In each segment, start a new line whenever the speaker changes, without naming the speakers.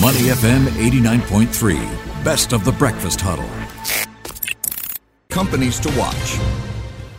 Money FM 89.3, best of the breakfast huddle. Companies to watch.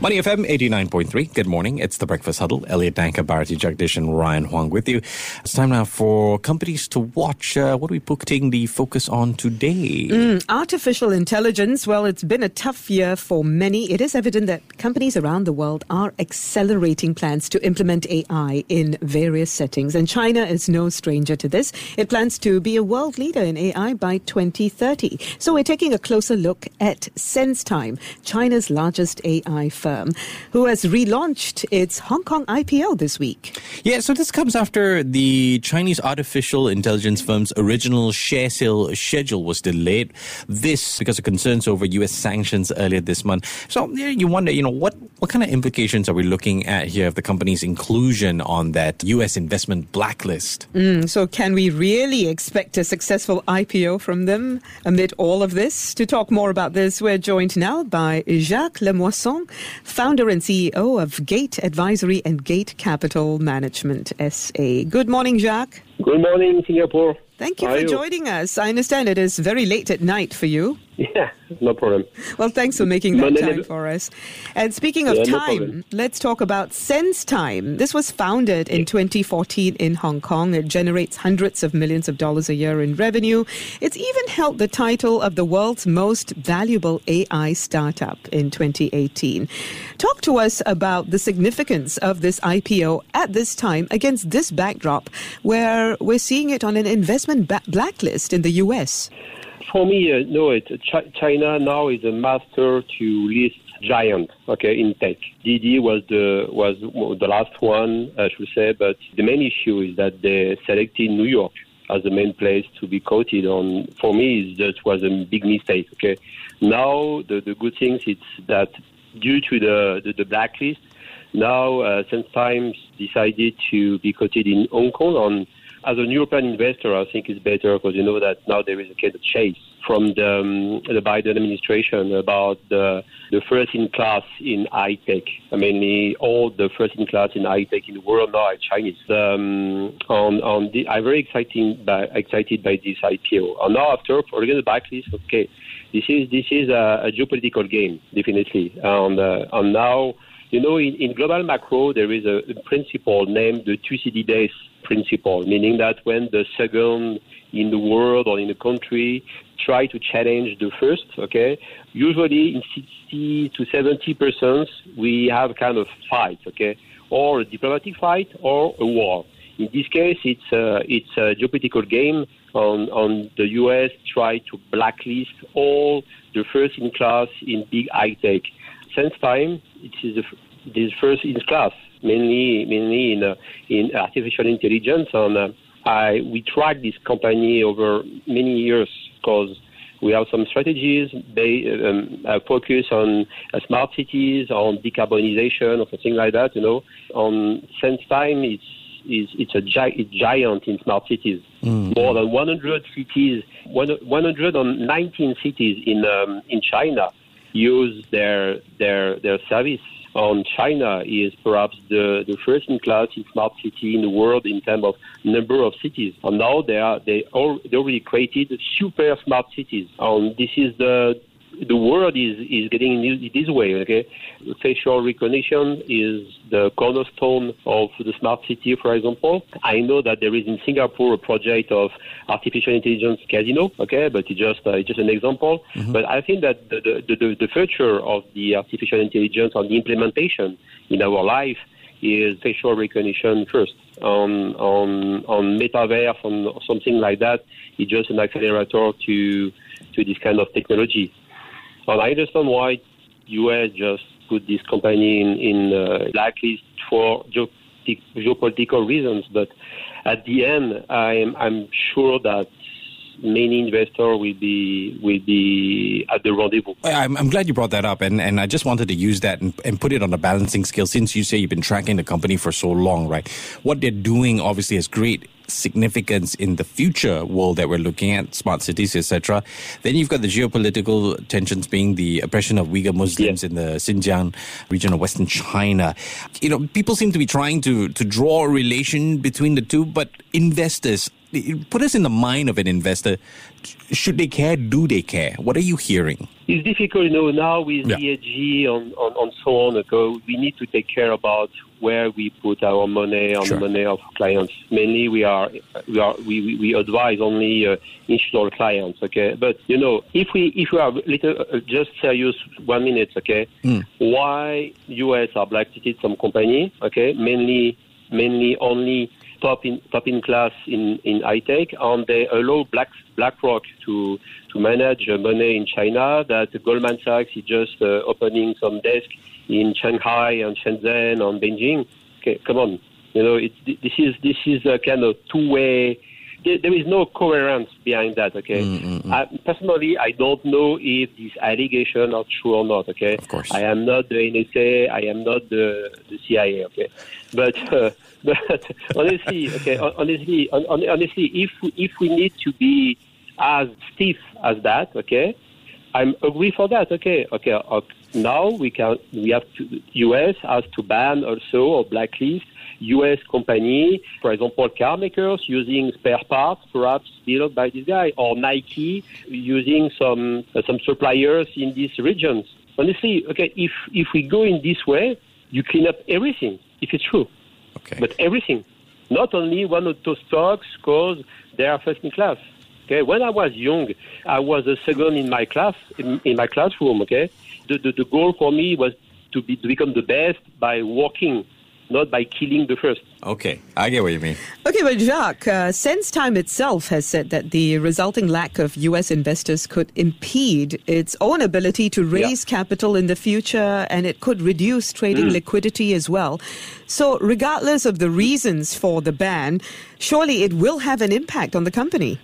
Money FM 89.3. Good morning. It's the Breakfast Huddle. Elliot Danker, Bharati Jagdish, and Ryan Huang with you. It's time now for companies to watch. Uh, what are we putting the focus on today?
Mm, artificial intelligence. Well, it's been a tough year for many. It is evident that companies around the world are accelerating plans to implement AI in various settings. And China is no stranger to this. It plans to be a world leader in AI by 2030. So we're taking a closer look at SenseTime, China's largest AI firm firm who has relaunched its Hong Kong IPO this week.
Yeah, so this comes after the Chinese artificial intelligence firm's original share sale schedule was delayed. This because of concerns over U.S. sanctions earlier this month. So you wonder, you know, what, what kind of implications are we looking at here of the company's inclusion on that U.S. investment blacklist?
Mm, so can we really expect a successful IPO from them amid all of this? To talk more about this, we're joined now by Jacques Lemoisson, founder and CEO of Gate Advisory and Gate Capital Management SA. Good morning, Jacques.
Good morning, Singapore.
Thank you How for you? joining us. I understand it is very late at night for you.
Yeah, no problem.
Well, thanks for making that time for us. And speaking of yeah, time, no let's talk about SenseTime. This was founded in 2014 in Hong Kong. It generates hundreds of millions of dollars a year in revenue. It's even held the title of the world's most valuable AI startup in 2018. Talk to us about the significance of this IPO at this time against this backdrop where we're seeing it on an investment ba- blacklist in the US
for me, uh, no, it, Ch- China now is a master to list giant, okay, in tech. Didi was the was the last one, I should say, but the main issue is that they selected New York as the main place to be quoted on. For me, that was a big mistake. Okay, now the the good thing is that due to the the, the blacklist, now uh, SenseTime decided to be quoted in Hong Kong on as an European investor, I think it's better because you know that now there is a kind of chase from the, um, the Biden administration about the, the first in class in high tech. Mainly, all the first in class in high tech in the world now are Chinese. Um, on, on the, I'm very exciting by, excited by this IPO. And now, after the backlist, okay, this is this is a, a geopolitical game, definitely. And, uh, and now, you know, in, in global macro, there is a, a principle named the two C D Thucydides principle, meaning that when the second in the world or in the country try to challenge the first, okay, usually in 60 to 70 percent we have kind of fight, okay, or a diplomatic fight or a war. In this case, it's a, it's a geopolitical game on, on the U.S. try to blacklist all the first in class in big high tech. SenseTime, it is the, this first in class mainly mainly in uh, in artificial intelligence. And uh, I we track this company over many years because we have some strategies. They um, uh, focus on uh, smart cities, on decarbonization, or something like that. You know, on SenseTime, it's is it's a gi- giant in smart cities. Mm. More than 100 cities, 119 cities in um, in China use their their their service on China is perhaps the, the first in class in smart city in the world in terms of number of cities. And now they are they, all, they already created super smart cities. And this is the the world is, is getting this way, okay? Facial recognition is the cornerstone of the smart city, for example. I know that there is in Singapore a project of artificial intelligence casino, okay, but it's just, uh, it's just an example. Mm-hmm. But I think that the, the, the, the future of the artificial intelligence on the implementation in our life is facial recognition first. On on on metaverse, on something like that, it's just an accelerator to to this kind of technology. And I understand why U.S. just put this company in, in uh, blacklist for geopolitical reasons, but at the end, I'm, I'm sure that many investors will be will be at the rendezvous.
I'm, I'm glad you brought that up, and, and I just wanted to use that and, and put it on a balancing scale. Since you say you've been tracking the company for so long, right? What they're doing obviously has great significance in the future world that we're looking at, smart cities, etc. Then you've got the geopolitical tensions being the oppression of Uyghur Muslims yeah. in the Xinjiang region of Western China. You know, people seem to be trying to to draw a relation between the two, but investors put us in the mind of an investor. Should they care? Do they care? What are you hearing?
It's difficult, you know, now with yeah. ESG and, on, on so on. Okay, we need to take care about where we put our money on sure. the money of clients. Mainly, we are we are we, we advise only uh, institutional clients. Okay, but you know, if we if we are little uh, just serious one minute. Okay, mm. why U.S. are blacklisted some company? Okay, mainly mainly only top in top in class in in high tech, and they allow Black BlackRock to to manage money in China. That Goldman Sachs is just uh, opening some desk in Shanghai and Shenzhen and Beijing. Okay, come on, you know it, this is this is a kind of two way. There, is no coherence behind that. Okay, mm-hmm. I, personally, I don't know if these allegations are true or not. Okay,
of course,
I am not the NSA. I am not the the CIA. Okay, but. Uh, but honestly, okay, honestly, honestly, if if we need to be as stiff as that, okay, I'm agree for that. Okay, okay. Now we can we have to U.S. has to ban also or blacklist U.S. company, for example, car makers using spare parts perhaps built by this guy, or Nike using some uh, some suppliers in these regions. Honestly, okay, if if we go in this way, you clean up everything. If it's true.
Okay.
But everything, not only one or two stocks, because they are first in class. Okay. When I was young, I was the second in my class in, in my classroom. Okay. The, the, the goal for me was to be to become the best by working not by killing the first.
Okay, I get what you mean.
Okay, but Jacques, uh, SenseTime itself has said that the resulting lack of U.S. investors could impede its own ability to raise yeah. capital in the future and it could reduce trading mm. liquidity as well. So, regardless of the reasons for the ban, surely it will have an impact on the company.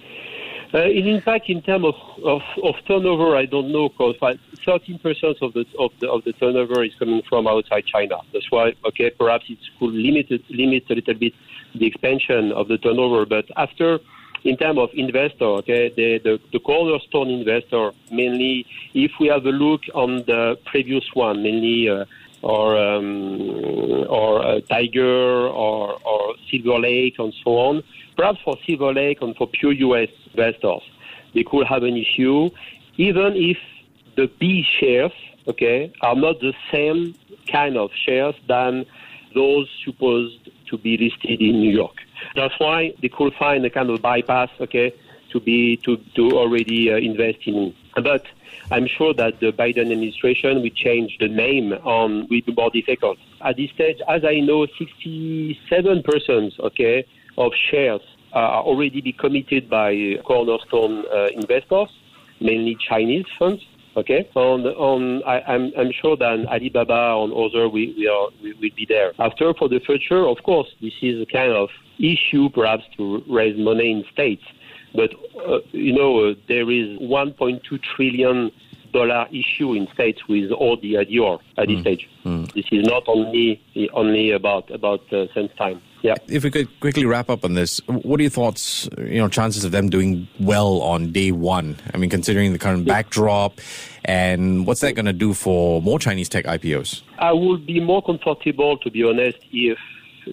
Uh, in impact in terms of, of, of, turnover, I don't know because 13% of the, of the of the turnover is coming from outside China. That's why, okay, perhaps it could limit limit a little bit the expansion of the turnover. But after, in terms of investor, okay, the, the, the cornerstone investor, mainly, if we have a look on the previous one, mainly. Uh, or um, or uh, Tiger or, or Silver Lake and so on. Perhaps for Silver Lake and for pure US investors, they could have an issue, even if the B shares, okay, are not the same kind of shares than those supposed to be listed in New York. That's why they could find a kind of bypass, okay, to be to to already uh, invest in. But I'm sure that the Biden administration will change the name on will be more difficult. At this stage, as I know, 67% okay, of shares are already be committed by cornerstone uh, investors, mainly Chinese funds. Okay, on on I, am I'm, I'm sure that Alibaba and other we, we are we will be there. After for the future, of course, this is a kind of issue perhaps to raise money in states. But uh, you know, uh, there is 1.2 trillion dollar issue in states with all the ADR at this mm. stage. Mm. This is not only only about about uh, SenseTime. Yeah.
If we could quickly wrap up on this, what are your thoughts? You know, chances of them doing well on day one. I mean, considering the current yeah. backdrop, and what's that going to do for more Chinese tech IPOs?
I would be more comfortable, to be honest, if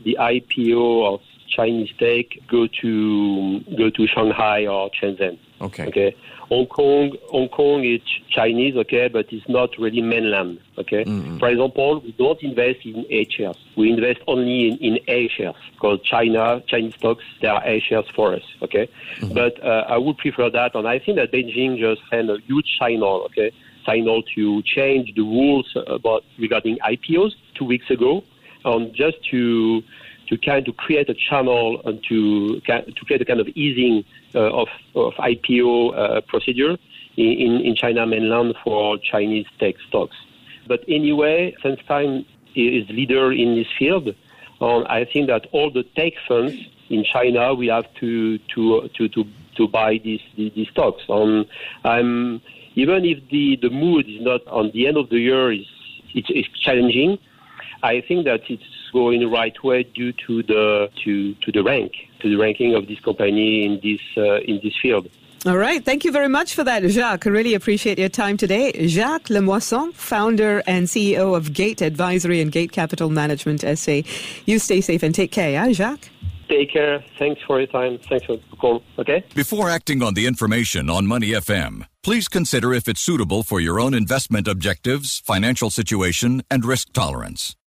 the IPO of Chinese tech go to go to Shanghai or Shenzhen.
Okay.
Okay. Hong Kong, Hong Kong is Chinese, okay, but it's not really mainland, okay. Mm-hmm. For example, we don't invest in A shares. We invest only in, in A shares because China, Chinese stocks, they are A shares for us, okay. Mm-hmm. But uh, I would prefer that, and I think that Beijing just sent a huge signal, okay, signal to change the rules about regarding IPOs two weeks ago, and just to to kind of create a channel and to to create a kind of easing uh, of, of IPO uh, procedure in, in China mainland for Chinese tech stocks. But anyway, SenseTime is leader in this field. Um, I think that all the tech funds in China we have to to to to, to buy these, these, these stocks. Um, I'm even if the, the mood is not on the end of the year is it's, it's challenging. I think that it's going the right way due to the to, to the rank to the ranking of this company in this uh, in this field.
All right. Thank you very much for that, Jacques. I really appreciate your time today. Jacques Lemoisson, founder and CEO of Gate Advisory and Gate Capital Management SA. You stay safe and take care, yeah, Jacques?
Take care. Thanks for your time. Thanks for the call. Okay?
Before acting on the information on Money FM, please consider if it's suitable for your own investment objectives, financial situation, and risk tolerance.